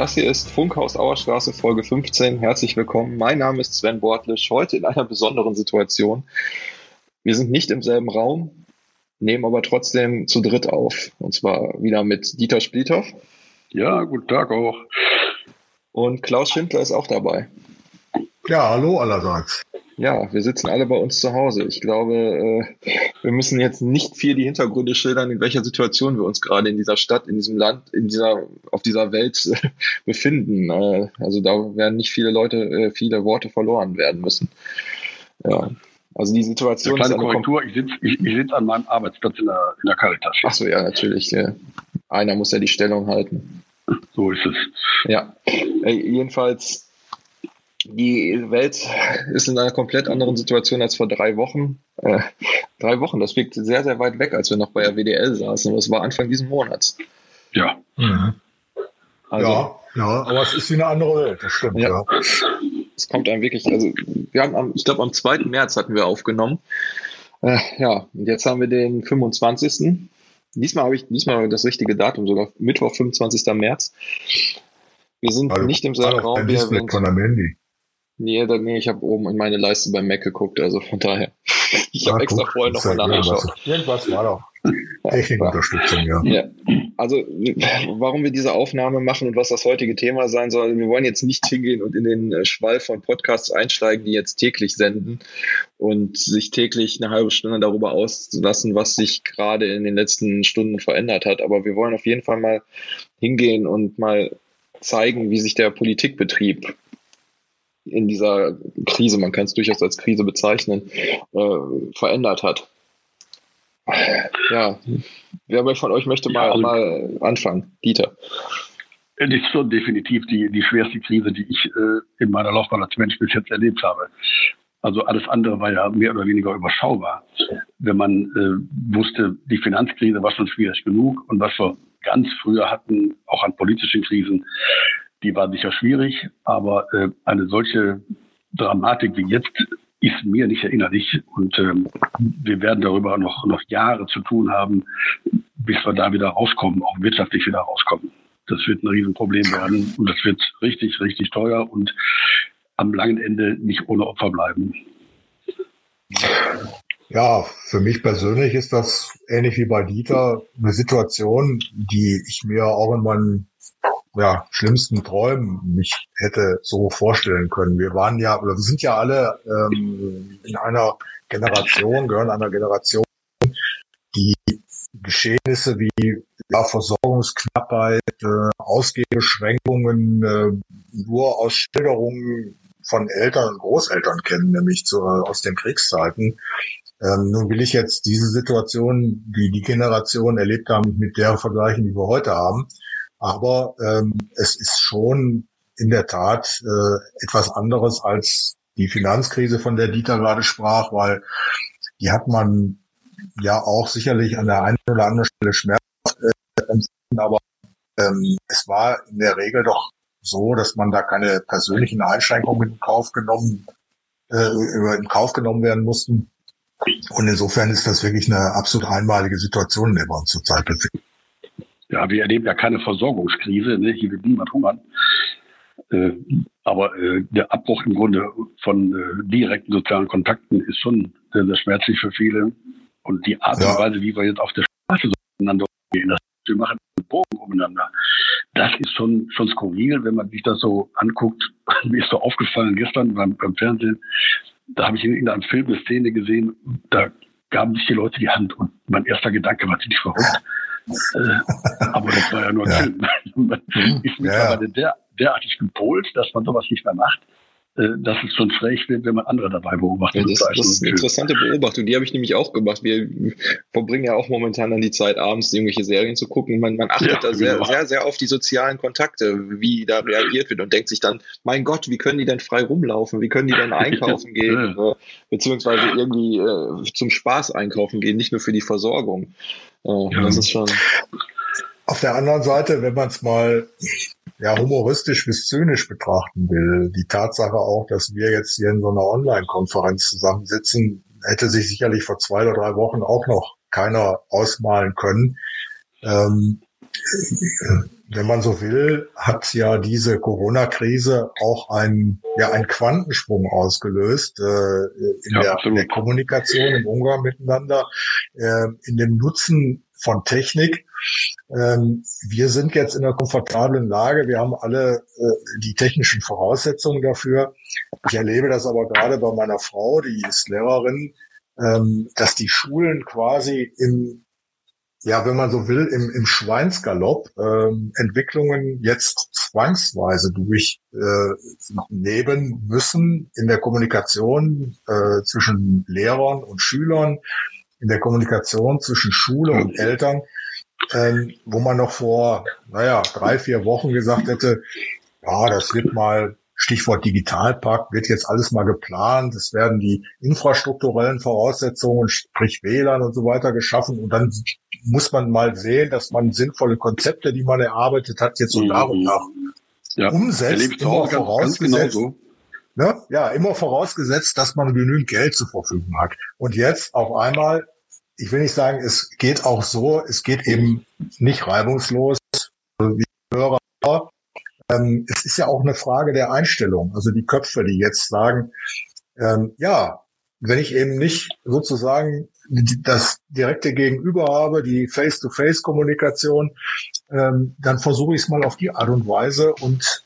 Das hier ist Funkhaus Auerstraße Folge 15. Herzlich willkommen. Mein Name ist Sven Bortlisch. Heute in einer besonderen Situation. Wir sind nicht im selben Raum, nehmen aber trotzdem zu dritt auf. Und zwar wieder mit Dieter Splithoff. Ja, guten Tag auch. Und Klaus Schindler ist auch dabei. Ja, hallo allerseits. Ja, wir sitzen alle bei uns zu Hause. Ich glaube, äh, wir müssen jetzt nicht viel die Hintergründe schildern, in welcher Situation wir uns gerade in dieser Stadt, in diesem Land, in dieser, auf dieser Welt äh, befinden. Äh, also da werden nicht viele Leute, viele Worte verloren werden müssen. Ja. Also die Situation eine kleine ist eine Korrektur, ich sitze ich, ich sitz an meinem Arbeitsplatz in der, in der Caritas. Ach so, ja, natürlich. Ja. Einer muss ja die Stellung halten. So ist es. Ja. Äh, jedenfalls die Welt ist in einer komplett anderen Situation als vor drei Wochen. Äh, drei Wochen, das wirkt sehr, sehr weit weg, als wir noch bei der WDL saßen. Das war Anfang diesen Monats. Ja. Mhm. Also, ja, ja, aber es ist wie eine andere Welt, das stimmt, ja. ja. Es kommt einem wirklich, also wir haben am, ich glaube am 2. März hatten wir aufgenommen. Äh, ja, und jetzt haben wir den 25. Diesmal habe ich diesmal das richtige Datum, sogar Mittwoch, 25. März. Wir sind also, nicht im selben Raum wie erwähnt. Von einem Handy. Nee, da, nee ich habe oben in meine Leiste beim Mac geguckt, also von daher. Ich habe extra vorher nochmal nachgeschaut. Irgendwas war doch. Technikunterstützung, ja. ja. Also, warum wir diese Aufnahme machen und was das heutige Thema sein soll, wir wollen jetzt nicht hingehen und in den äh, Schwall von Podcasts einsteigen, die jetzt täglich senden und sich täglich eine halbe Stunde darüber auslassen, was sich gerade in den letzten Stunden verändert hat. Aber wir wollen auf jeden Fall mal hingehen und mal zeigen, wie sich der Politikbetrieb in dieser Krise, man kann es durchaus als Krise bezeichnen, äh, verändert hat. Ja, wer von euch möchte mal, ja, also, mal anfangen? Dieter. Das ist schon definitiv die, die schwerste Krise, die ich äh, in meiner Laufbahn als Mensch bis jetzt erlebt habe. Also alles andere war ja mehr oder weniger überschaubar. Wenn man äh, wusste, die Finanzkrise war schon schwierig genug und was wir ganz früher hatten, auch an politischen Krisen, die war sicher schwierig, aber äh, eine solche Dramatik wie jetzt ist mir nicht erinnerlich und ähm, wir werden darüber noch, noch Jahre zu tun haben, bis wir da wieder rauskommen, auch wirtschaftlich wieder rauskommen. Das wird ein Riesenproblem werden und das wird richtig, richtig teuer und am langen Ende nicht ohne Opfer bleiben. Ja, für mich persönlich ist das ähnlich wie bei Dieter eine Situation, die ich mir auch in meinen ja, schlimmsten Träumen nicht hätte so vorstellen können. Wir waren ja, oder wir sind ja alle ähm, in einer Generation, gehören einer Generation, die Geschehnisse wie ja, Versorgungsknappheit, äh, Ausgehbeschränkungen äh, nur aus Schilderungen von Eltern und Großeltern kennen, nämlich zu, äh, aus den Kriegszeiten. Ähm, nun will ich jetzt diese Situation, die die Generation erlebt haben, mit der vergleichen, die wir heute haben. Aber ähm, es ist schon in der Tat äh, etwas anderes als die Finanzkrise, von der Dieter gerade sprach, weil die hat man ja auch sicherlich an der einen oder anderen Stelle Schmerz äh, aber ähm, es war in der Regel doch so, dass man da keine persönlichen Einschränkungen in Kauf genommen äh, in Kauf genommen werden mussten. Und insofern ist das wirklich eine absolut einmalige Situation, in der wir uns zurzeit befinden. Ja, wir erleben ja keine Versorgungskrise, ne? hier wird niemand hungern. Äh, aber äh, der Abbruch im Grunde von äh, direkten sozialen Kontakten ist schon sehr, sehr schmerzlich für viele. Und die Art ja. und Weise, wie wir jetzt auf der Straße so miteinander umgehen, das, wir machen einen Bogen umeinander, das ist schon, schon skurril, wenn man sich das so anguckt. Mir ist so aufgefallen gestern beim, beim Fernsehen, da habe ich in irgendeinem Film eine Szene gesehen, da gaben sich die Leute die Hand und mein erster Gedanke war ziemlich verrückt. Äh, aber das war ja nur ein ja. Film. Man ist mittlerweile ja. der, derartig gepolt, dass man sowas nicht mehr macht dass es schon schräg wird, wenn man andere dabei beobachtet. Ja, das, das, ist eine interessante Beobachtung. Die habe ich nämlich auch gemacht. Wir verbringen ja auch momentan dann die Zeit, abends irgendwelche Serien zu gucken. Man, man achtet ja, da sehr, genau. sehr, sehr auf die sozialen Kontakte, wie da reagiert wird und denkt sich dann, mein Gott, wie können die denn frei rumlaufen? Wie können die denn einkaufen gehen? ja. Beziehungsweise irgendwie äh, zum Spaß einkaufen gehen, nicht nur für die Versorgung. Oh, ja. Das ist schon. Auf der anderen Seite, wenn man es mal ja, humoristisch bis zynisch betrachten will, die Tatsache auch, dass wir jetzt hier in so einer Online-Konferenz zusammensitzen, hätte sich sicherlich vor zwei oder drei Wochen auch noch keiner ausmalen können. Ähm, wenn man so will, hat ja diese Corona-Krise auch einen, ja, einen Quantensprung ausgelöst äh, in, ja, der, in, der, Kommunikation, im Umgang miteinander, äh, in dem Nutzen von Technik. Ähm, wir sind jetzt in einer komfortablen Lage. Wir haben alle äh, die technischen Voraussetzungen dafür. Ich erlebe das aber gerade bei meiner Frau, die ist Lehrerin, ähm, dass die Schulen quasi im ja, wenn man so will, im, im Schweinsgalopp ähm, Entwicklungen jetzt zwangsweise durchnehmen äh, müssen in der Kommunikation äh, zwischen Lehrern und Schülern, in der Kommunikation zwischen Schule und Eltern, ähm, wo man noch vor, naja, drei, vier Wochen gesagt hätte, ja, das wird mal Stichwort Digitalpakt, wird jetzt alles mal geplant. Es werden die infrastrukturellen Voraussetzungen, sprich WLAN und so weiter geschaffen. Und dann muss man mal sehen, dass man sinnvolle Konzepte, die man erarbeitet hat, jetzt so nach und nach ja, umsetzt. Immer vorausgesetzt, ganz ne? Ja, immer vorausgesetzt, dass man genügend Geld zur Verfügung hat. Und jetzt auf einmal, ich will nicht sagen, es geht auch so, es geht eben nicht reibungslos, wie Hörer ähm, es ist ja auch eine Frage der Einstellung. Also die Köpfe, die jetzt sagen, ähm, ja, wenn ich eben nicht sozusagen das direkte Gegenüber habe, die Face-to-Face-Kommunikation, ähm, dann versuche ich es mal auf die Art und Weise und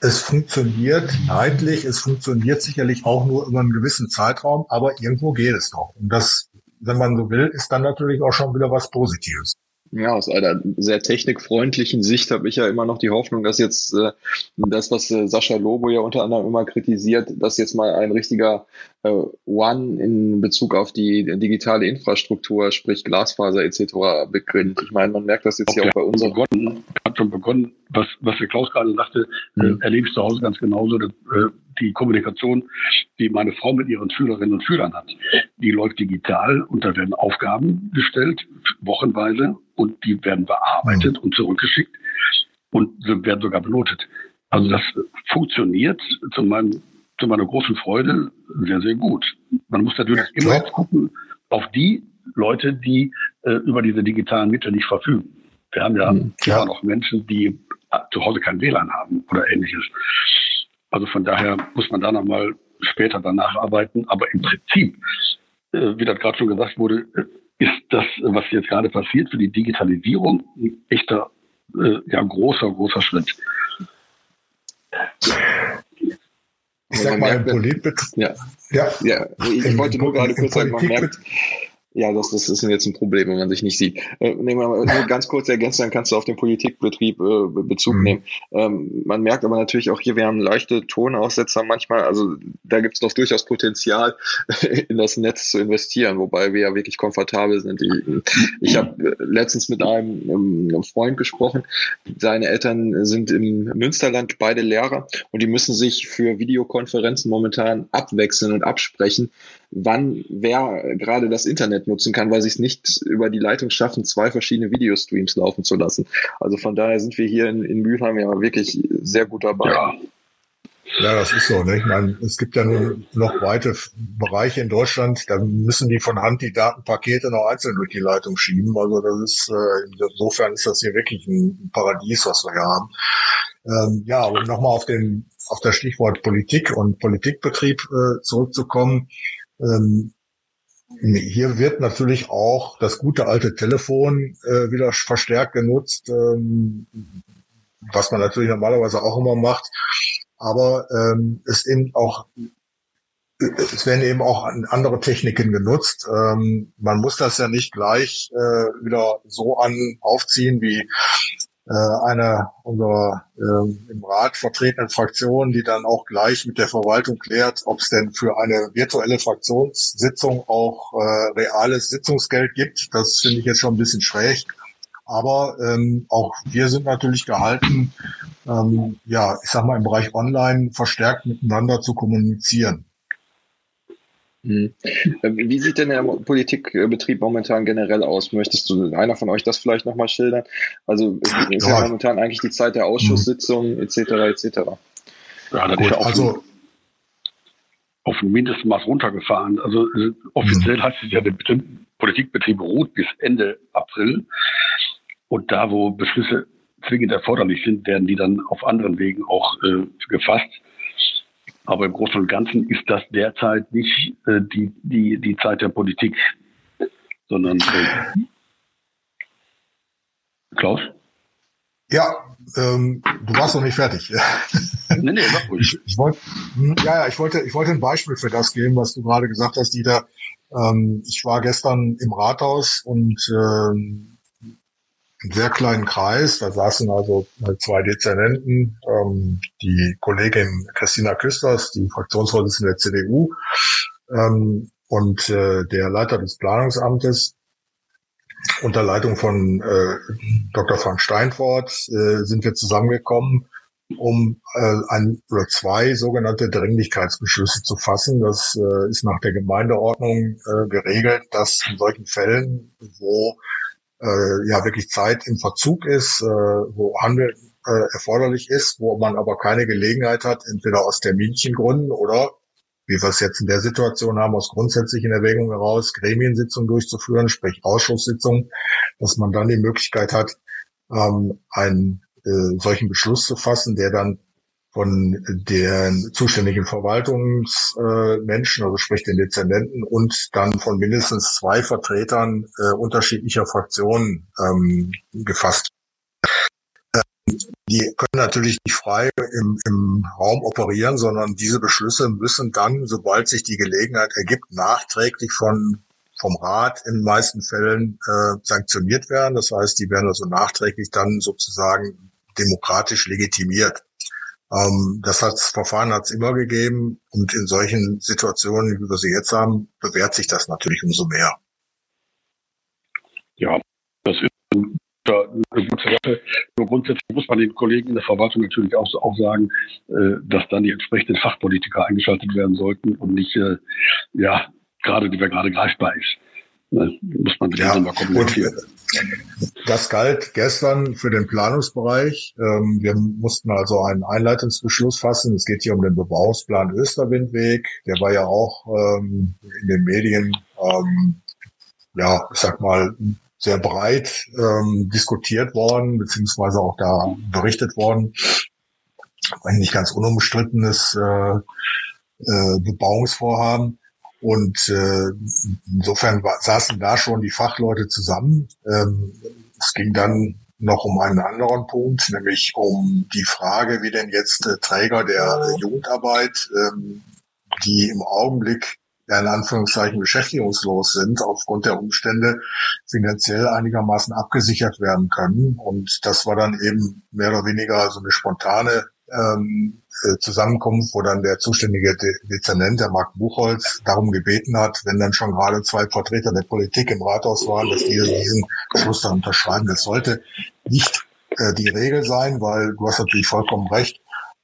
es funktioniert leidlich, es funktioniert sicherlich auch nur über einen gewissen Zeitraum, aber irgendwo geht es doch. Und das, wenn man so will, ist dann natürlich auch schon wieder was Positives. Ja, aus einer sehr technikfreundlichen Sicht habe ich ja immer noch die Hoffnung, dass jetzt äh, das, was äh, Sascha Lobo ja unter anderem immer kritisiert, dass jetzt mal ein richtiger äh, One in Bezug auf die digitale Infrastruktur, sprich Glasfaser etc. beginnt. Ich meine, man merkt das jetzt okay. ja auch bei uns. Begonnen, hat schon begonnen, was, was der Klaus gerade sagte, mhm. äh, erlebe ich zu Hause ganz genauso. Dass, äh, die Kommunikation, die meine Frau mit ihren Schülerinnen und Schülern hat, die läuft digital und da werden Aufgaben gestellt, wochenweise, und die werden bearbeitet mhm. und zurückgeschickt und werden sogar benotet. Also das funktioniert zu, meinem, zu meiner großen Freude sehr, sehr gut. Man muss natürlich immer ja. gucken auf die Leute, die äh, über diese digitalen Mittel nicht verfügen. Wir haben ja, mhm. ja. immer noch Menschen, die zu Hause kein WLAN haben oder ähnliches. Also von daher muss man da nochmal später danach arbeiten. Aber im Prinzip, äh, wie das gerade schon gesagt wurde, äh, ist das, was jetzt gerade passiert für die Digitalisierung, ein echter, äh, ja, großer, großer Schritt. Ich sag mal, im Politbetrieb. Ja. Ja. ja. Ich wollte nur gerade kurz sagen, man merkt, ja, das, das ist jetzt ein Problem, wenn man sich nicht sieht. Äh, nehmen wir mal nur ganz kurz ergänzen, dann kannst du auf den Politikbetrieb äh, Bezug mhm. nehmen. Ähm, man merkt aber natürlich auch hier, wir haben leichte Tonaussetzer manchmal. Also da gibt es noch durchaus Potenzial, in das Netz zu investieren, wobei wir ja wirklich komfortabel sind. Ich, ich habe letztens mit einem, ähm, einem Freund gesprochen. Seine Eltern sind im Münsterland beide Lehrer und die müssen sich für Videokonferenzen momentan abwechseln und absprechen, wann wer gerade das Internet nutzen kann, weil sie es nicht über die Leitung schaffen, zwei verschiedene Videostreams laufen zu lassen. Also von daher sind wir hier in, in Mülheim ja wirklich sehr gut dabei. Ja. Ja, das ist so. Ne? Ich meine, es gibt ja nun noch weite Bereiche in Deutschland, da müssen die von Hand die Datenpakete noch einzeln durch die Leitung schieben. Also das ist äh, insofern ist das hier wirklich ein Paradies, was wir hier haben. Ähm, ja, um nochmal auf den auf das Stichwort Politik und Politikbetrieb äh, zurückzukommen. Ähm, hier wird natürlich auch das gute alte Telefon äh, wieder verstärkt genutzt, ähm, was man natürlich normalerweise auch immer macht. Aber ähm, es eben auch es werden eben auch andere Techniken genutzt. Ähm, man muss das ja nicht gleich äh, wieder so an aufziehen wie äh, eine unserer äh, im Rat vertretenen Fraktionen, die dann auch gleich mit der Verwaltung klärt, ob es denn für eine virtuelle Fraktionssitzung auch äh, reales Sitzungsgeld gibt. Das finde ich jetzt schon ein bisschen schräg. Aber ähm, auch wir sind natürlich gehalten, ähm, ja, ich sag mal, im Bereich Online verstärkt miteinander zu kommunizieren. Mhm. Wie sieht denn der Politikbetrieb momentan generell aus? Möchtest du einer von euch das vielleicht nochmal schildern? Also es ist ja. ja momentan eigentlich die Zeit der Ausschusssitzungen etc. etc. Ja, das ist auf, also, auf ein Mindestmaß runtergefahren. Also offiziell mhm. heißt es ja, der Politikbetrieb ruht bis Ende April. Und da, wo Beschlüsse zwingend erforderlich sind, werden die dann auf anderen Wegen auch äh, gefasst. Aber im Großen und Ganzen ist das derzeit nicht äh, die, die, die Zeit der Politik, sondern äh, Klaus? Ja, ähm, du warst noch nicht fertig. nee, nee, sag ruhig. Ich, ich wollte, hm, ja, ja, ich wollte, ich wollte ein Beispiel für das geben, was du gerade gesagt hast, Dieter. Ähm, ich war gestern im Rathaus und ähm, einen sehr kleinen Kreis. Da saßen also zwei Dezernenten, ähm, die Kollegin Christina Küsters, die Fraktionsvorsitzende der CDU, ähm, und äh, der Leiter des Planungsamtes unter Leitung von äh, Dr. Frank Steinfort äh, sind wir zusammengekommen, um äh, ein oder zwei sogenannte Dringlichkeitsbeschlüsse zu fassen. Das äh, ist nach der Gemeindeordnung äh, geregelt, dass in solchen Fällen, wo äh, ja wirklich Zeit im Verzug ist, äh, wo Handel äh, erforderlich ist, wo man aber keine Gelegenheit hat, entweder aus Terminchengründen oder wie wir es jetzt in der Situation haben, aus grundsätzlichen Erwägungen heraus, Gremiensitzungen durchzuführen, sprich Ausschusssitzungen, dass man dann die Möglichkeit hat, ähm, einen äh, solchen Beschluss zu fassen, der dann von den zuständigen Verwaltungsmenschen, äh, also sprich den Dezernenten und dann von mindestens zwei Vertretern äh, unterschiedlicher Fraktionen ähm, gefasst. Die können natürlich nicht frei im, im Raum operieren, sondern diese Beschlüsse müssen dann, sobald sich die Gelegenheit ergibt, nachträglich von vom Rat in den meisten Fällen äh, sanktioniert werden. Das heißt, die werden also nachträglich dann sozusagen demokratisch legitimiert. Ähm, das hat's, Verfahren hat es immer gegeben und in solchen Situationen, wie wir sie jetzt haben, bewährt sich das natürlich umso mehr. Ja, das ist eine gute Sache. Nur grundsätzlich muss man den Kollegen in der Verwaltung natürlich auch, auch sagen, äh, dass dann die entsprechenden Fachpolitiker eingeschaltet werden sollten und nicht, äh, ja, gerade, die wer gerade greifbar ist. Ne, muss man mit ja, mal kommunizieren. Das galt gestern für den Planungsbereich. Ähm, wir mussten also einen Einleitungsbeschluss fassen. Es geht hier um den Bebauungsplan Österwindweg. Der war ja auch ähm, in den Medien, ähm, ja, ich sag mal, sehr breit diskutiert worden, beziehungsweise auch da berichtet worden. Ein nicht ganz unumstrittenes äh, äh, Bebauungsvorhaben. Und äh, insofern war, saßen da schon die Fachleute zusammen. Ähm, es ging dann noch um einen anderen Punkt, nämlich um die Frage, wie denn jetzt äh, Träger der äh, Jugendarbeit, ähm, die im Augenblick ja in Anführungszeichen beschäftigungslos sind, aufgrund der Umstände finanziell einigermaßen abgesichert werden können. Und das war dann eben mehr oder weniger so eine spontane ähm, äh, Zusammenkunft, wo dann der zuständige De Dezernent, der Marc Buchholz, darum gebeten hat, wenn dann schon gerade zwei Vertreter der Politik im Rathaus waren, dass die diesen Schluss dann unterschreiben. Das sollte nicht äh, die Regel sein, weil du hast natürlich vollkommen recht.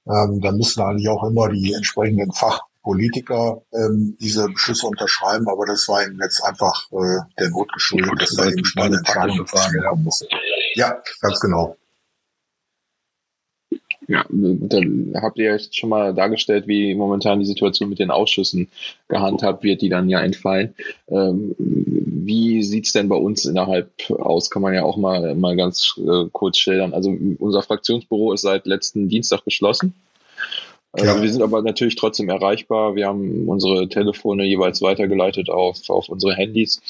Ähm, da müssen eigentlich auch immer die entsprechenden Fachpolitiker ähm, diese Beschlüsse unterschreiben, aber das war ihnen jetzt einfach äh, der Not geschuldet, dass da eben schnell eine Entscheidung Frage, ja. kommen muss. Ja, ganz genau. Ja, dann habt ihr jetzt schon mal dargestellt, wie momentan die Situation mit den Ausschüssen gehandhabt wird, die dann ja entfallen. Ähm, wie sieht's denn bei uns innerhalb aus? Kann man ja auch mal, mal ganz äh, kurz schildern. Also unser Fraktionsbüro ist seit letzten Dienstag geschlossen. Also ja. wir sind aber natürlich trotzdem erreichbar. Wir haben unsere Telefone jeweils weitergeleitet auf, auf unsere Handys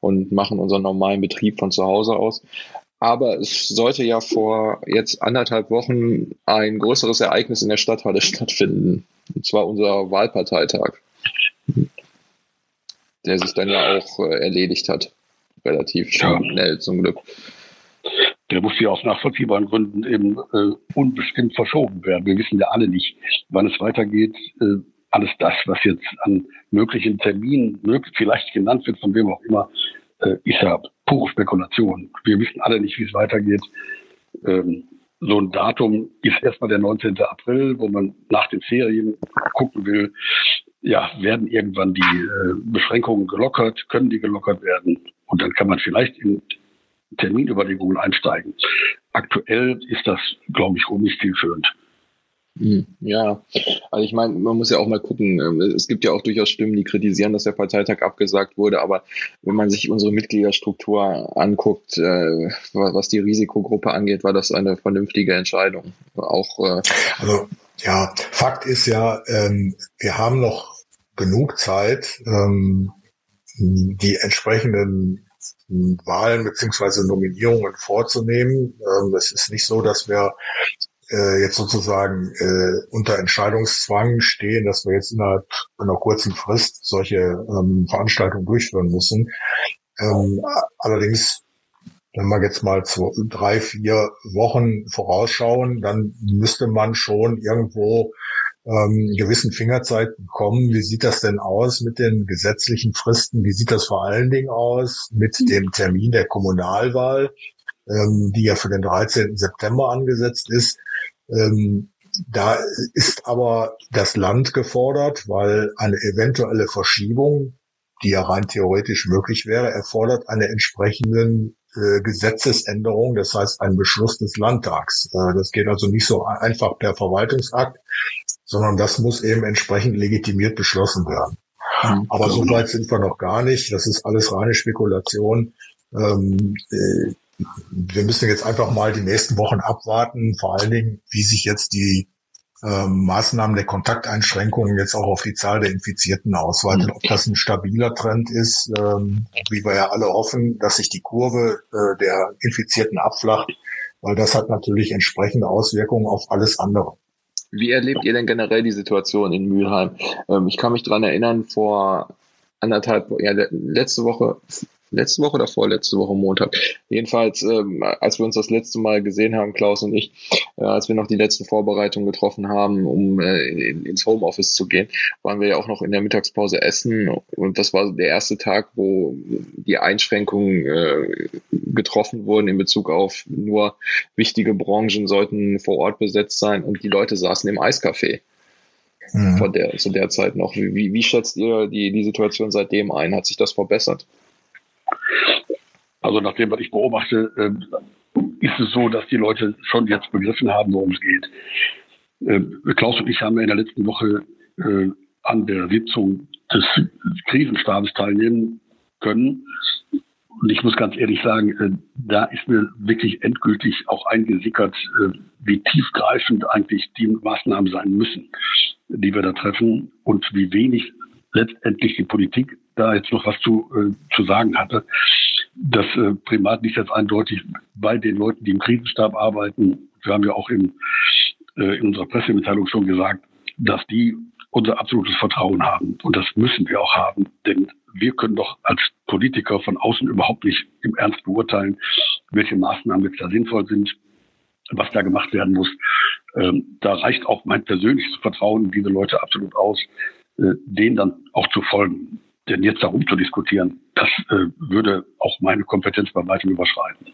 und machen unseren normalen Betrieb von zu Hause aus. Aber es sollte ja vor jetzt anderthalb Wochen ein größeres Ereignis in der Stadthalle stattfinden. Und zwar unser Wahlparteitag. Der sich dann ja auch äh, erledigt hat. Relativ schnell zum Glück. Der muss ja aus nachvollziehbaren Gründen eben äh, unbestimmt verschoben werden. Wir wissen ja alle nicht, wann es weitergeht. Äh, alles das, was jetzt an möglichen Terminen möglich, vielleicht genannt wird, von wem auch immer, äh, ist ja pure Spekulation. Wir wissen alle nicht, wie es weitergeht. Ähm, so ein Datum ist erstmal der 19. April, wo man nach den Ferien gucken will, ja, werden irgendwann die äh, Beschränkungen gelockert, können die gelockert werden und dann kann man vielleicht in Terminüberlegungen einsteigen. Aktuell ist das, glaube ich, nicht zielführend. Hm, ja, also ich meine, man muss ja auch mal gucken. Ähm, es gibt ja auch durchaus Stimmen, die kritisieren, dass der Parteitag abgesagt wurde. Aber wenn man sich unsere Mitgliederstruktur anguckt, äh, was die Risikogruppe angeht, war das eine vernünftige Entscheidung. Auch äh also ja, Fakt ist ja, ähm, wir haben noch genug Zeit, ähm, die entsprechenden Wahlen beziehungsweise Nominierungen vorzunehmen. Es ist nicht so, dass wir äh, jetzt sozusagen äh, unter Entscheidungszwang stehen, dass wir jetzt innerhalb einer kurzen Frist solche ähm, Veranstaltungen durchführen müssen. Ähm, allerdings, wenn wir jetzt mal zwei, drei, vier Wochen vorausschauen, dann müsste man schon irgendwo ähm, gewissen Fingerzeit bekommen. Wie sieht das denn aus mit den gesetzlichen Fristen? Wie sieht das vor allen Dingen aus mit dem Termin der Kommunalwahl, ähm, die ja für den 13. September angesetzt ist? Ähm, da ist aber das Land gefordert, weil eine eventuelle Verschiebung, die ja rein theoretisch möglich wäre, erfordert eine entsprechenden äh, Gesetzesänderung, das heißt einen Beschluss des Landtags. Äh, das geht also nicht so einfach per Verwaltungsakt, sondern das muss eben entsprechend legitimiert beschlossen werden. Mhm. Aber so weit sind wir noch gar nicht. Das ist alles reine Spekulation. Ähm, äh, wir müssen jetzt einfach mal die nächsten Wochen abwarten, vor allen Dingen, wie sich jetzt die ähm, Maßnahmen der Kontakteinschränkungen jetzt auch auf die Zahl der Infizierten ausweiten, ob das ein stabiler Trend ist, ähm, wie wir ja alle hoffen, dass sich die Kurve äh, der Infizierten abflacht, weil das hat natürlich entsprechende Auswirkungen auf alles andere. Wie erlebt ihr denn generell die Situation in Mülheim? Ähm, ich kann mich dran erinnern, vor anderthalb, ja, letzte Woche letzte Woche oder vorletzte Woche Montag. Jedenfalls, ähm, als wir uns das letzte Mal gesehen haben, Klaus und ich, äh, als wir noch die letzten Vorbereitungen getroffen haben, um äh, in, ins Homeoffice zu gehen, waren wir ja auch noch in der Mittagspause essen und das war der erste Tag, wo die Einschränkungen äh, getroffen wurden in Bezug auf nur wichtige Branchen sollten vor Ort besetzt sein und die Leute saßen im Eiscafé. Mhm. Von der, zu der Zeit noch. Wie, wie schätzt ihr die, die Situation seitdem ein? Hat sich das verbessert? Also nach dem, was ich beobachte, äh, ist es so, dass die Leute schon jetzt begriffen haben, worum es geht. Äh, Klaus und ich haben in der letzten Woche äh, an der Sitzung des Krisenstabes teilnehmen können. Und ich muss ganz ehrlich sagen, äh, da ist mir wirklich endgültig auch eingesickert, äh, wie tiefgreifend eigentlich die Maßnahmen sein müssen, die wir da treffen und wie wenig letztendlich die Politik da jetzt noch was zu, äh, zu sagen hatte. Das äh, Primat liegt jetzt eindeutig bei den Leuten, die im Krisenstab arbeiten. Wir haben ja auch in, äh, in unserer Pressemitteilung schon gesagt, dass die unser absolutes Vertrauen haben. Und das müssen wir auch haben, denn wir können doch als Politiker von außen überhaupt nicht im Ernst beurteilen, welche Maßnahmen jetzt da sinnvoll sind, was da gemacht werden muss. Ähm, da reicht auch mein persönliches Vertrauen in diese Leute absolut aus, äh, denen dann auch zu folgen. Denn jetzt darum zu diskutieren, das äh, würde auch meine Kompetenz bei weitem überschreiten.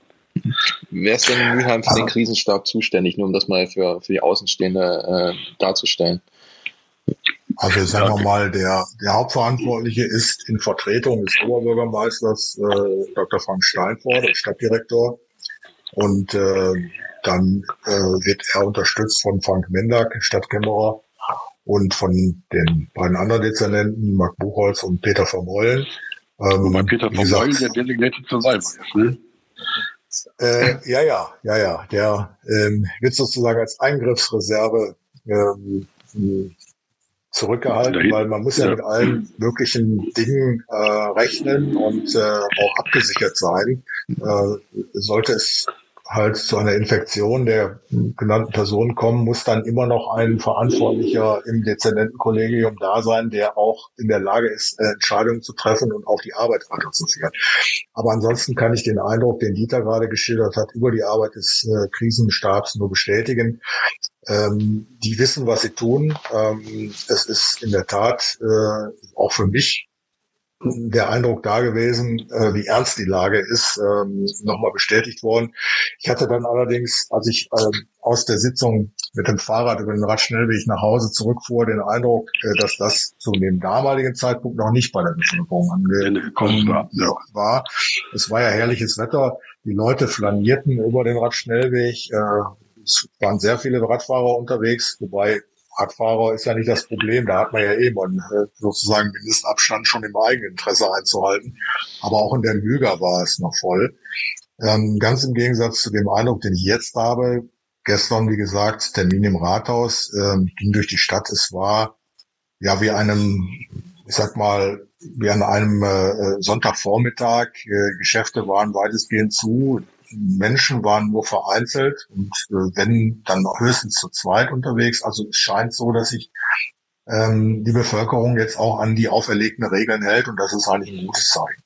Wer ist denn in Mülheim für den Krisenstab zuständig, nur um das mal für, für die Außenstehende äh, darzustellen? Also sagen wir mal, der, der Hauptverantwortliche ist in Vertretung des Oberbürgermeisters äh, Dr. Frank Steinfort, der Stadtdirektor. Und äh, dann äh, wird er unterstützt von Frank Mendak, Stadtkämmerer, und von den beiden anderen Dezernenten, Marc Buchholz und Peter Vermeulen. Ähm, Wobei Peter Vermeulen der Designated Survivor ist, ne? Äh, ja, ja, ja, ja. Der ähm, wird sozusagen als Eingriffsreserve ähm, zurückgehalten, weil man muss ja, ja, mit allen möglichen Dingen äh, rechnen und äh, auch abgesichert sein. Äh, sollte es halt zu einer Infektion der genannten Person kommen, muss dann immer noch ein Verantwortlicher im Dezernentenkollegium da sein, der auch in der Lage ist, Entscheidungen zu treffen und auch die Arbeit weiterzuführen. Aber ansonsten kann ich den Eindruck, den Dieter gerade geschildert hat, über die Arbeit des äh, Krisenstabs nur bestätigen. Ähm, die wissen, was sie tun. Ähm, es ist in der Tat äh, auch für mich der Eindruck da gewesen, äh, wie ernst die Lage ist, ähm, nochmal bestätigt worden. Ich hatte dann allerdings, als ich ähm, aus der Sitzung mit dem Fahrrad über den Radschnellweg nach Hause zurückfuhr, den Eindruck, äh, dass das zu dem damaligen Zeitpunkt noch nicht bei der Bevölkerung angekommen war. Es war ja herrliches Wetter. Die Leute flanierten über den Radschnellweg. Äh, Es waren sehr viele Radfahrer unterwegs, wobei Radfahrer ist ja nicht das Problem. Da hat man ja eh mal äh, sozusagen Mindestabstand schon im eigenen Interesse einzuhalten. Aber auch in der Lüger war es noch voll. Ähm, ganz im Gegensatz zu dem Eindruck, den ich jetzt habe. Gestern, wie gesagt, Termin im Rathaus, ähm, ging durch die Stadt. Es war ja wie einem, ich sag mal, wie an einem äh, Sonntagvormittag. Äh, Geschäfte waren weitestgehend zu. Menschen waren nur vereinzelt und äh, wenn dann höchstens zu zweit unterwegs. Also es scheint so, dass sich ähm, die Bevölkerung jetzt auch an die auferlegten Regeln hält und das ist eigentlich ein gutes Zeichen.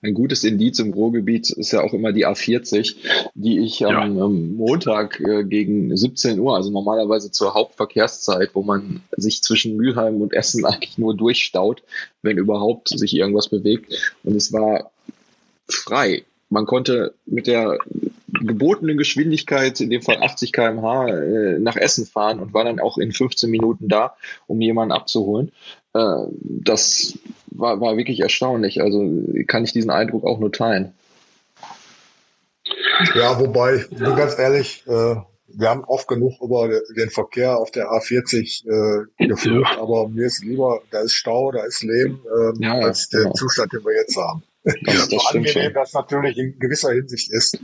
Ein gutes Indiz im Ruhrgebiet ist ja auch immer die A40, die ich ja. am, Montag äh, gegen 17 Uhr, also normalerweise zur Hauptverkehrszeit, wo man sich zwischen Mülheim und Essen eigentlich nur durchstaut, wenn überhaupt sich irgendwas bewegt. Und es war frei man konnte mit der gebotenen Geschwindigkeit, in dem Fall 80 kmh, äh, nach Essen fahren und war dann auch in 15 Minuten da, um jemanden abzuholen. Äh, das war, war wirklich erstaunlich. Also kann ich diesen Eindruck auch nur teilen. Ja, wobei, ich bin ganz ehrlich, äh, wir haben oft genug über den Verkehr auf der A40 äh, geflucht, ja. aber mir ist lieber, da ist Stau, da ist Leben, äh, ja, als genau. der Zustand, den wir jetzt haben. Das, das so angenehm das natürlich in gewisser Hinsicht ist.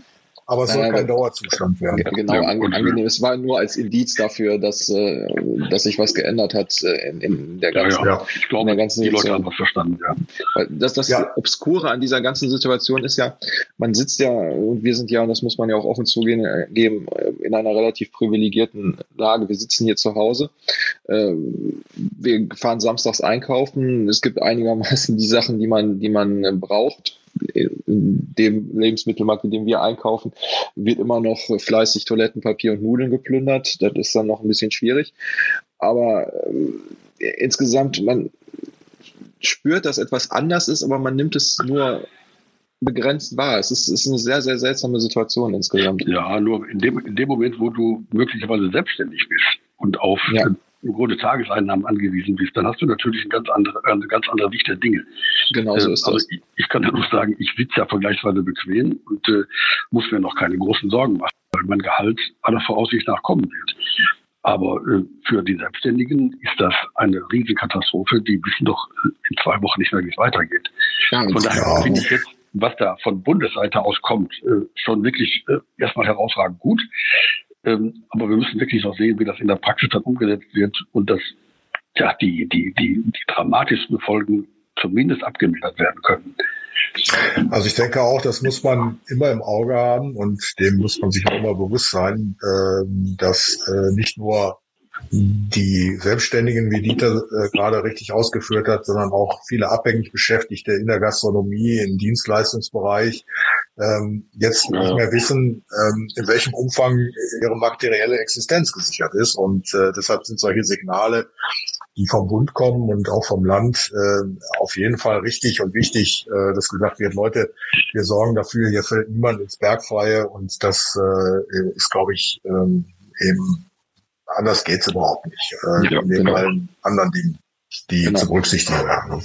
Aber es soll kein Dauerzustand werden. Ja, genau, ja, angenehm. Es war nur als Indiz dafür, dass, äh, dass sich was geändert hat äh, in, in der ganzen, ja, ja. Ich glaube, in der ganzen die Leute haben was verstanden, ja. Weil das, das ja. Obskure an dieser ganzen Situation ist ja, man sitzt ja, und wir sind ja, und das muss man ja auch offen zugeben, äh, geben, in einer relativ privilegierten Lage. Wir sitzen hier zu Hause. Wir fahren samstags einkaufen. Es gibt einigermaßen die Sachen, die man, die man braucht in dem Lebensmittelmarkt, in dem wir einkaufen, wird immer noch fleißig Toilettenpapier und Nudeln geplündert. Das ist dann noch ein bisschen schwierig. Aber äh, insgesamt, man spürt, dass etwas anders ist, aber man nimmt es nur begrenzt wahr. Es ist, ist eine sehr, sehr seltsame Situation insgesamt. Ja, nur in dem, in dem Moment, wo du möglicherweise selbstständig bist und auf ja im Grunde Tageseinnahmen angewiesen bist, dann hast du natürlich eine ganz andere, eine ganz andere Sicht der Dinge. Genau so äh, ist also das. Ich, ich, kann ja nur sagen, ich sitze ja vergleichsweise bequem und äh, muss mir noch keine großen Sorgen machen, weil mein Gehalt aller Voraussicht nach kommen wird. Aber äh, für die Selbstständigen ist das eine riesige Katastrophe, die wissen doch in zwei Wochen nicht mehr, wie es weitergeht. Ja, Von daher finde ich jetzt, was da von Bundesseite aus kommt, äh, schon wirklich äh, erstmal herausragend gut. Ähm, aber wir müssen wirklich noch sehen, wie das in der Praxis dann umgesetzt wird und dass ja, die, die, die, die dramatischsten Folgen zumindest abgemildert werden können. Also ich denke auch, das muss man immer im Auge haben und dem muss man sich auch immer bewusst sein, ähm, dass äh, nicht nur die Selbstständigen, wie Dieter äh, gerade richtig ausgeführt hat, sondern auch viele abhängig Beschäftigte in der Gastronomie, im Dienstleistungsbereich, ähm, jetzt ja. nicht mehr wissen, ähm, in welchem Umfang ihre materielle Existenz gesichert ist. Und äh, deshalb sind solche Signale, die vom Bund kommen und auch vom Land, äh, auf jeden Fall richtig und wichtig, äh, dass gesagt wird, Leute, wir sorgen dafür, hier fällt niemand ins Bergfreie und das äh, ist, glaube ich, ähm, eben anders geht's überhaupt nicht. Äh, ja, neben genau. allen anderen Dingen die genau. zu berücksichtigen haben.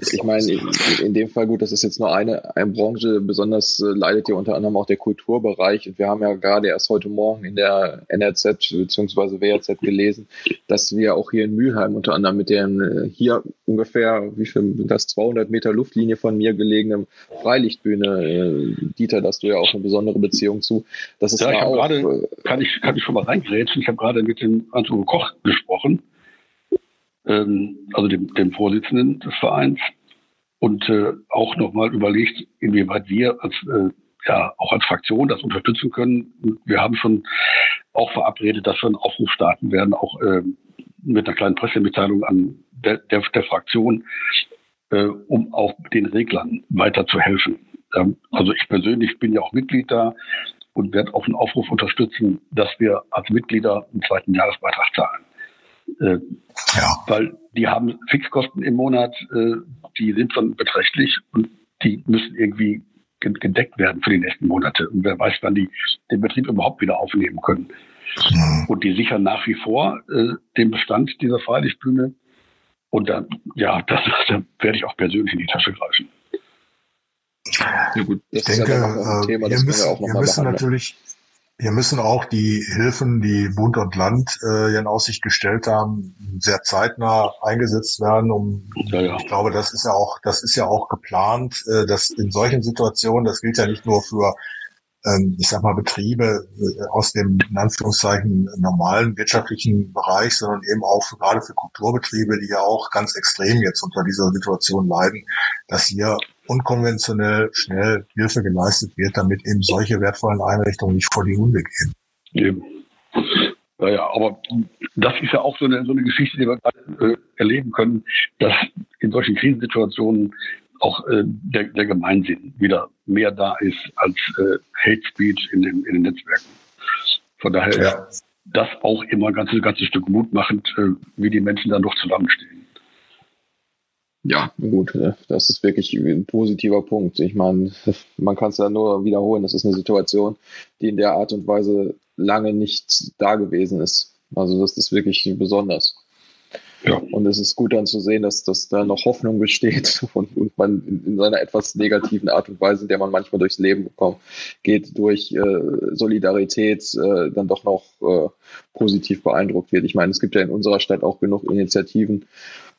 Ich meine, in dem Fall gut, das ist jetzt nur eine, eine Branche, besonders äh, leidet ja unter anderem auch der Kulturbereich. Und wir haben ja gerade erst heute Morgen in der NRZ bzw. WRZ gelesen, dass wir auch hier in Mülheim unter anderem mit dem äh, hier ungefähr, wie viel das 200 Meter Luftlinie von mir gelegenen Freilichtbühne, äh, Dieter, dass du ja auch eine besondere Beziehung zu. Das ist ja, ich habe gerade, kann ich, kann ich schon mal reingrätschen, ich habe gerade mit dem Anton Koch gesprochen ähm, also dem, dem Vorsitzenden des Vereins, und äh, auch nochmal überlegt, inwieweit wir als äh, ja auch als Fraktion das unterstützen können. Wir haben schon auch verabredet, dass wir einen Aufruf starten werden, auch äh, mit einer kleinen Pressemitteilung an der, der, der Fraktion, äh, um auch den Reglern weiter zu helfen. Ähm, also ich persönlich bin ja auch Mitglied da und werde auch einen Aufruf unterstützen, dass wir als Mitglieder einen zweiten Jahresbeitrag zahlen. Äh, ja. Weil die haben Fixkosten im Monat, äh, die sind schon beträchtlich und die müssen irgendwie gedeckt werden für die nächsten Monate. Und wer weiß, wann die den Betrieb überhaupt wieder aufnehmen können. Mhm. Und die sichern nach wie vor äh, den Bestand dieser Freilichtbühne. Und dann, ja, das, da werde ich auch persönlich in die Tasche greifen. Ja gut, das ich denke, ja äh, Thema, wir müssen, wir, wir müssen natürlich Hier müssen auch die Hilfen, die Bund und Land äh, in Aussicht gestellt haben, sehr zeitnah eingesetzt werden. Um, ja, ja. Ich glaube, das ist ja auch, das ist ja auch geplant, äh, dass in solchen Situationen, das gilt ja nicht nur für ich sag mal, Betriebe äh, aus dem, in Anführungszeichen, normalen wirtschaftlichen Bereich, sondern eben auch für, gerade für Kulturbetriebe, die ja auch ganz extrem jetzt unter dieser Situation leiden, dass hier unkonventionell schnell Hilfe geleistet wird, damit eben solche wertvollen Einrichtungen nicht vor die Hunde gehen. Eben. Naja, aber das ist ja auch so eine, so eine Geschichte, die wir gerade äh, erleben können, dass in solchen Krisensituationen auch äh, der, der Gemeinsinn wieder mehr da ist als äh, Hate Speech in den, in den Netzwerken. Von daher ja. ist das auch immer ein ganzes, ganzes Stück mutmachend, äh, wie die Menschen dann doch zusammenstehen. Ja, gut, das ist wirklich ein positiver Punkt. Ich meine, man kann es ja nur wiederholen. Das ist eine Situation, die in der Art und Weise lange nicht da gewesen ist. Also das ist wirklich besonders. Ja. Und es ist gut dann zu sehen, dass, dass da noch Hoffnung besteht und, und man in, in seiner etwas negativen Art und Weise, in der man manchmal durchs Leben bekommt, geht, durch äh, Solidarität äh, dann doch noch äh, positiv beeindruckt wird. Ich meine, es gibt ja in unserer Stadt auch genug Initiativen,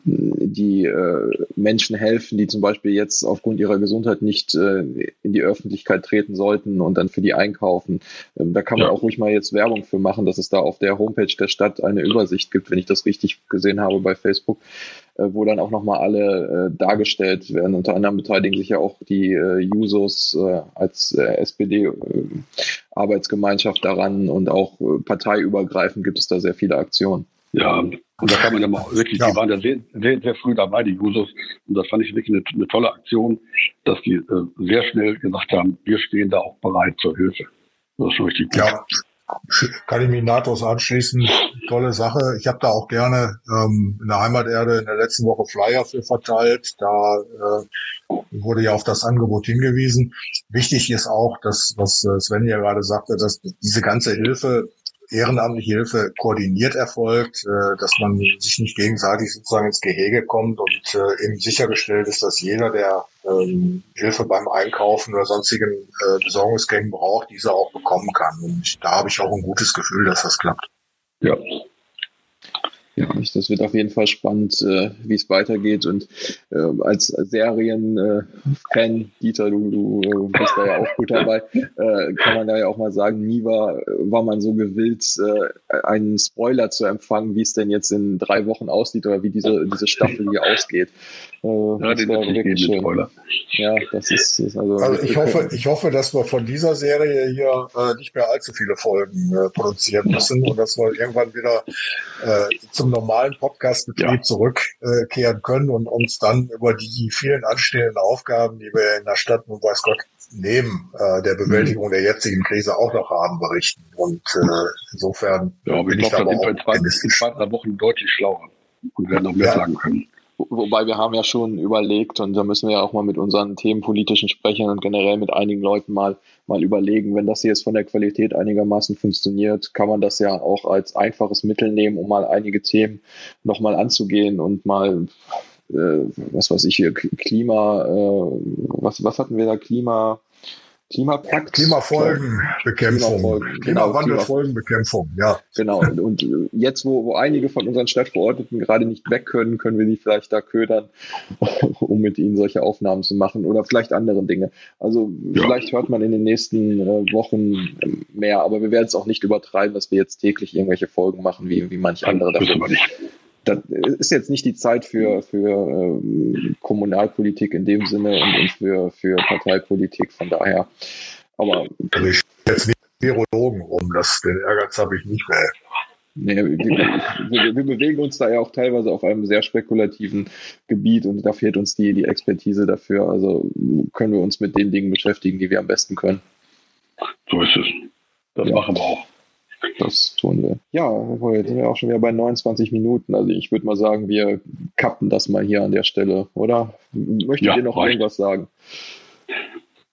die äh, Menschen helfen, die zum Beispiel jetzt aufgrund ihrer Gesundheit nicht äh, in die Öffentlichkeit treten sollten und dann für die einkaufen. Ähm, da kann man ja. auch ruhig mal jetzt Werbung für machen, dass es da auf der Homepage der Stadt eine Übersicht gibt, wenn ich das richtig gesehen habe bei Facebook, äh, wo dann auch nochmal alle äh, dargestellt werden. Unter anderem beteiligen sich ja auch die äh, Jusos äh, als äh, SPD-Arbeitsgemeinschaft äh, daran und auch äh, parteiübergreifend gibt es da sehr viele Aktionen. Ja, und da kann man ja mal wirklich, ja. die waren ja sehr, sehr, sehr früh dabei, die Jusos. Und das fand ich wirklich eine, eine tolle Aktion, dass die äh, sehr schnell gesagt haben, wir stehen da auch bereit zur Hilfe. Das ist richtig gut. Ja, kann ich mich nahtlos anschließen. Tolle Sache. Ich habe da auch gerne ähm, in der Heimaterde in der letzten Woche Flyer für verteilt. Da äh, wurde ja auf das Angebot hingewiesen. Wichtig ist auch, dass, was äh, Sven ja gerade sagte, dass diese ganze Hilfe ehrenamtliche Hilfe koordiniert erfolgt, äh, dass man sich nicht gegenseitig sozusagen ins Gehege kommt und äh, eben sichergestellt ist, dass jeder, der ähm, Hilfe beim Einkaufen oder sonstigen äh, Besorgungsgängen braucht, diese auch bekommen kann. Und da habe ich auch ein gutes Gefühl, dass das klappt. Ja, ja, das wird auf jeden Fall spannend, äh, wie es weitergeht. Und äh, als Serien-Fan, äh, Dieter, du, du äh, bist da ja auch gut dabei, äh, kann man da ja auch mal sagen, nie war, war man so gewillt, äh, einen Spoiler zu empfangen, wie es denn jetzt in drei Wochen aussieht oder wie diese, diese Staffel hier ausgeht. Äh, ja, das war wirklich schön. Spoiler. Ja, das ist, ist also, also ich hoffe, ich hoffe, dass wir von dieser Serie hier äh, nicht mehr allzu viele Folgen äh, produzieren müssen und dass wir irgendwann wieder äh, zum normalen Podcastbetrieb ja. zurückkehren können und uns dann über die vielen anstehenden Aufgaben, die wir in der Stadt nun weiß Gott neben äh, der Bewältigung mhm. der jetzigen Krise auch noch haben, berichten. Und äh, insofern ja, bin ich, ich glaube, da sind wir in zwei, drei Wochen deutlich schlauer und werden noch mehr ja. sagen können. Wobei wir haben ja schon überlegt und da müssen wir ja auch mal mit unseren themenpolitischen Sprechern und generell mit einigen Leuten mal, mal überlegen, wenn das jetzt von der Qualität einigermaßen funktioniert, kann man das ja auch als einfaches Mittel nehmen, um mal einige Themen nochmal anzugehen und mal, äh, was weiß ich hier, Klima, äh, was, was hatten wir da, Klima, Klimapakt. Klimafolgenbekämpfung. Klimafolgen, genau, Klimawandelfolgenbekämpfung, ja. Genau. Und jetzt, wo, wo einige von unseren Stadtverordneten gerade nicht weg können, können wir die vielleicht da ködern, um mit ihnen solche Aufnahmen zu machen oder vielleicht andere Dinge. Also ja. vielleicht hört man in den nächsten äh, Wochen mehr, aber wir werden es auch nicht übertreiben, dass wir jetzt täglich irgendwelche Folgen machen, wie, wie manche andere. Das das ist jetzt nicht die Zeit für, für ähm, Kommunalpolitik in dem Sinne und, und für, für Parteipolitik. Von daher. Aber. Also ich jetzt nicht Virologen rum, das, den Ehrgeiz habe ich nicht mehr. Nee, wir, wir, wir, bewegen uns da ja auch teilweise auf einem sehr spekulativen Gebiet und da fehlt uns die, die Expertise dafür. Also können wir uns mit den Dingen beschäftigen, die wir am besten können. So ist es. Das ja. machen wir auch. Das tun wir. Ja, jetzt sind wir auch schon wieder bei 29 Minuten. Also ich würde mal sagen, wir kappen das mal hier an der Stelle, oder? Möchtet ja, ihr noch irgendwas sagen?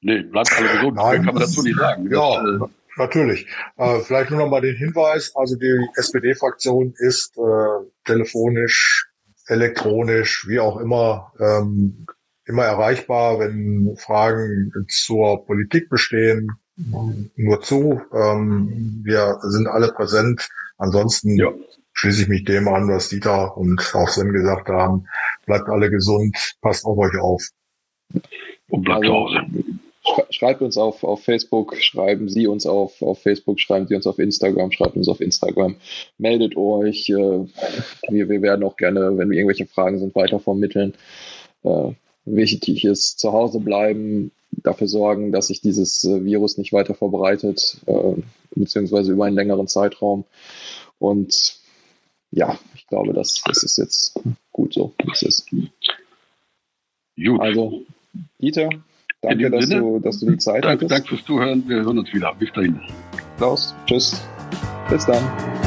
Nee, bleibt alle gesund. Nein, kann man dazu nicht sagen. Ja, das, äh, natürlich. Äh, vielleicht nur noch mal den Hinweis. Also die SPD-Fraktion ist äh, telefonisch, elektronisch, wie auch immer, ähm, immer erreichbar, wenn Fragen zur Politik bestehen, nur zu. Ähm, wir sind alle präsent. Ansonsten ja. schließe ich mich dem an, was Dieter und auch Sven gesagt haben. Bleibt alle gesund, passt auf euch auf. Und bleibt also, zu Hause. Schreibt uns auf, auf Facebook, schreiben Sie uns auf, auf Facebook, schreiben Sie uns auf Instagram, schreibt uns auf Instagram, meldet euch. Äh, wir, wir werden auch gerne, wenn wir irgendwelche Fragen sind, weiter vermitteln. Äh, wichtig ist, zu Hause bleiben, dafür sorgen, dass sich dieses äh, Virus nicht weiter verbreitet, äh, beziehungsweise über einen längeren Zeitraum. Und ja, ich glaube, das, das ist jetzt gut so, wie es ist. Gut. Also, Dieter, danke, dass du, dass du die Zeit danke, hattest. Danke fürs Zuhören. Wir hören uns wieder. Bis dahin. Klaus, tschüss. Bis dann.